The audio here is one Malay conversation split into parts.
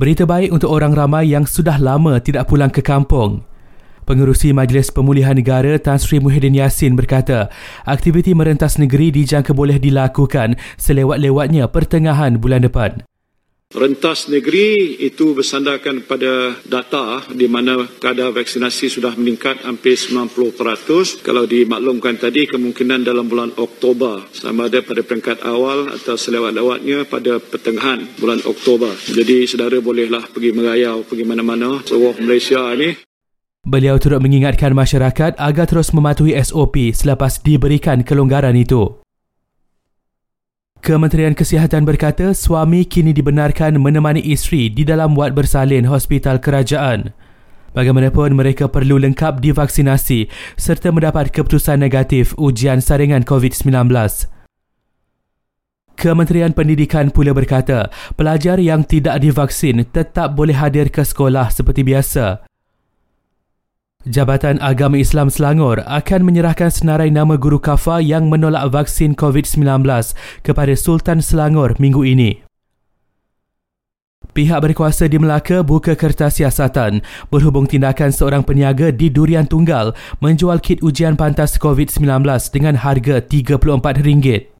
Berita baik untuk orang ramai yang sudah lama tidak pulang ke kampung. Pengerusi Majlis Pemulihan Negara Tan Sri Muhyiddin Yassin berkata, aktiviti merentas negeri dijangka boleh dilakukan selewat-lewatnya pertengahan bulan depan. Rentas negeri itu bersandarkan pada data di mana kadar vaksinasi sudah meningkat hampir 90%. Kalau dimaklumkan tadi kemungkinan dalam bulan Oktober sama ada pada peringkat awal atau selewat-lewatnya pada pertengahan bulan Oktober. Jadi saudara bolehlah pergi merayau pergi mana-mana seluruh Malaysia ini. Beliau turut mengingatkan masyarakat agar terus mematuhi SOP selepas diberikan kelonggaran itu. Kementerian Kesihatan berkata suami kini dibenarkan menemani isteri di dalam wad bersalin hospital kerajaan. Bagaimanapun mereka perlu lengkap divaksinasi serta mendapat keputusan negatif ujian saringan COVID-19. Kementerian Pendidikan pula berkata pelajar yang tidak divaksin tetap boleh hadir ke sekolah seperti biasa. Jabatan Agama Islam Selangor akan menyerahkan senarai nama guru kafa yang menolak vaksin COVID-19 kepada Sultan Selangor minggu ini. Pihak berkuasa di Melaka buka kertas siasatan berhubung tindakan seorang peniaga di Durian Tunggal menjual kit ujian pantas COVID-19 dengan harga RM34.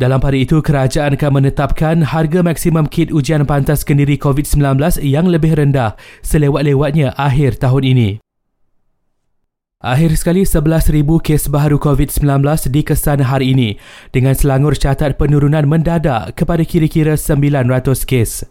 Dalam pada itu, kerajaan akan menetapkan harga maksimum kit ujian pantas kendiri COVID-19 yang lebih rendah selewat-lewatnya akhir tahun ini. Akhir sekali 11,000 kes baharu COVID-19 dikesan hari ini dengan Selangor catat penurunan mendadak kepada kira-kira 900 kes.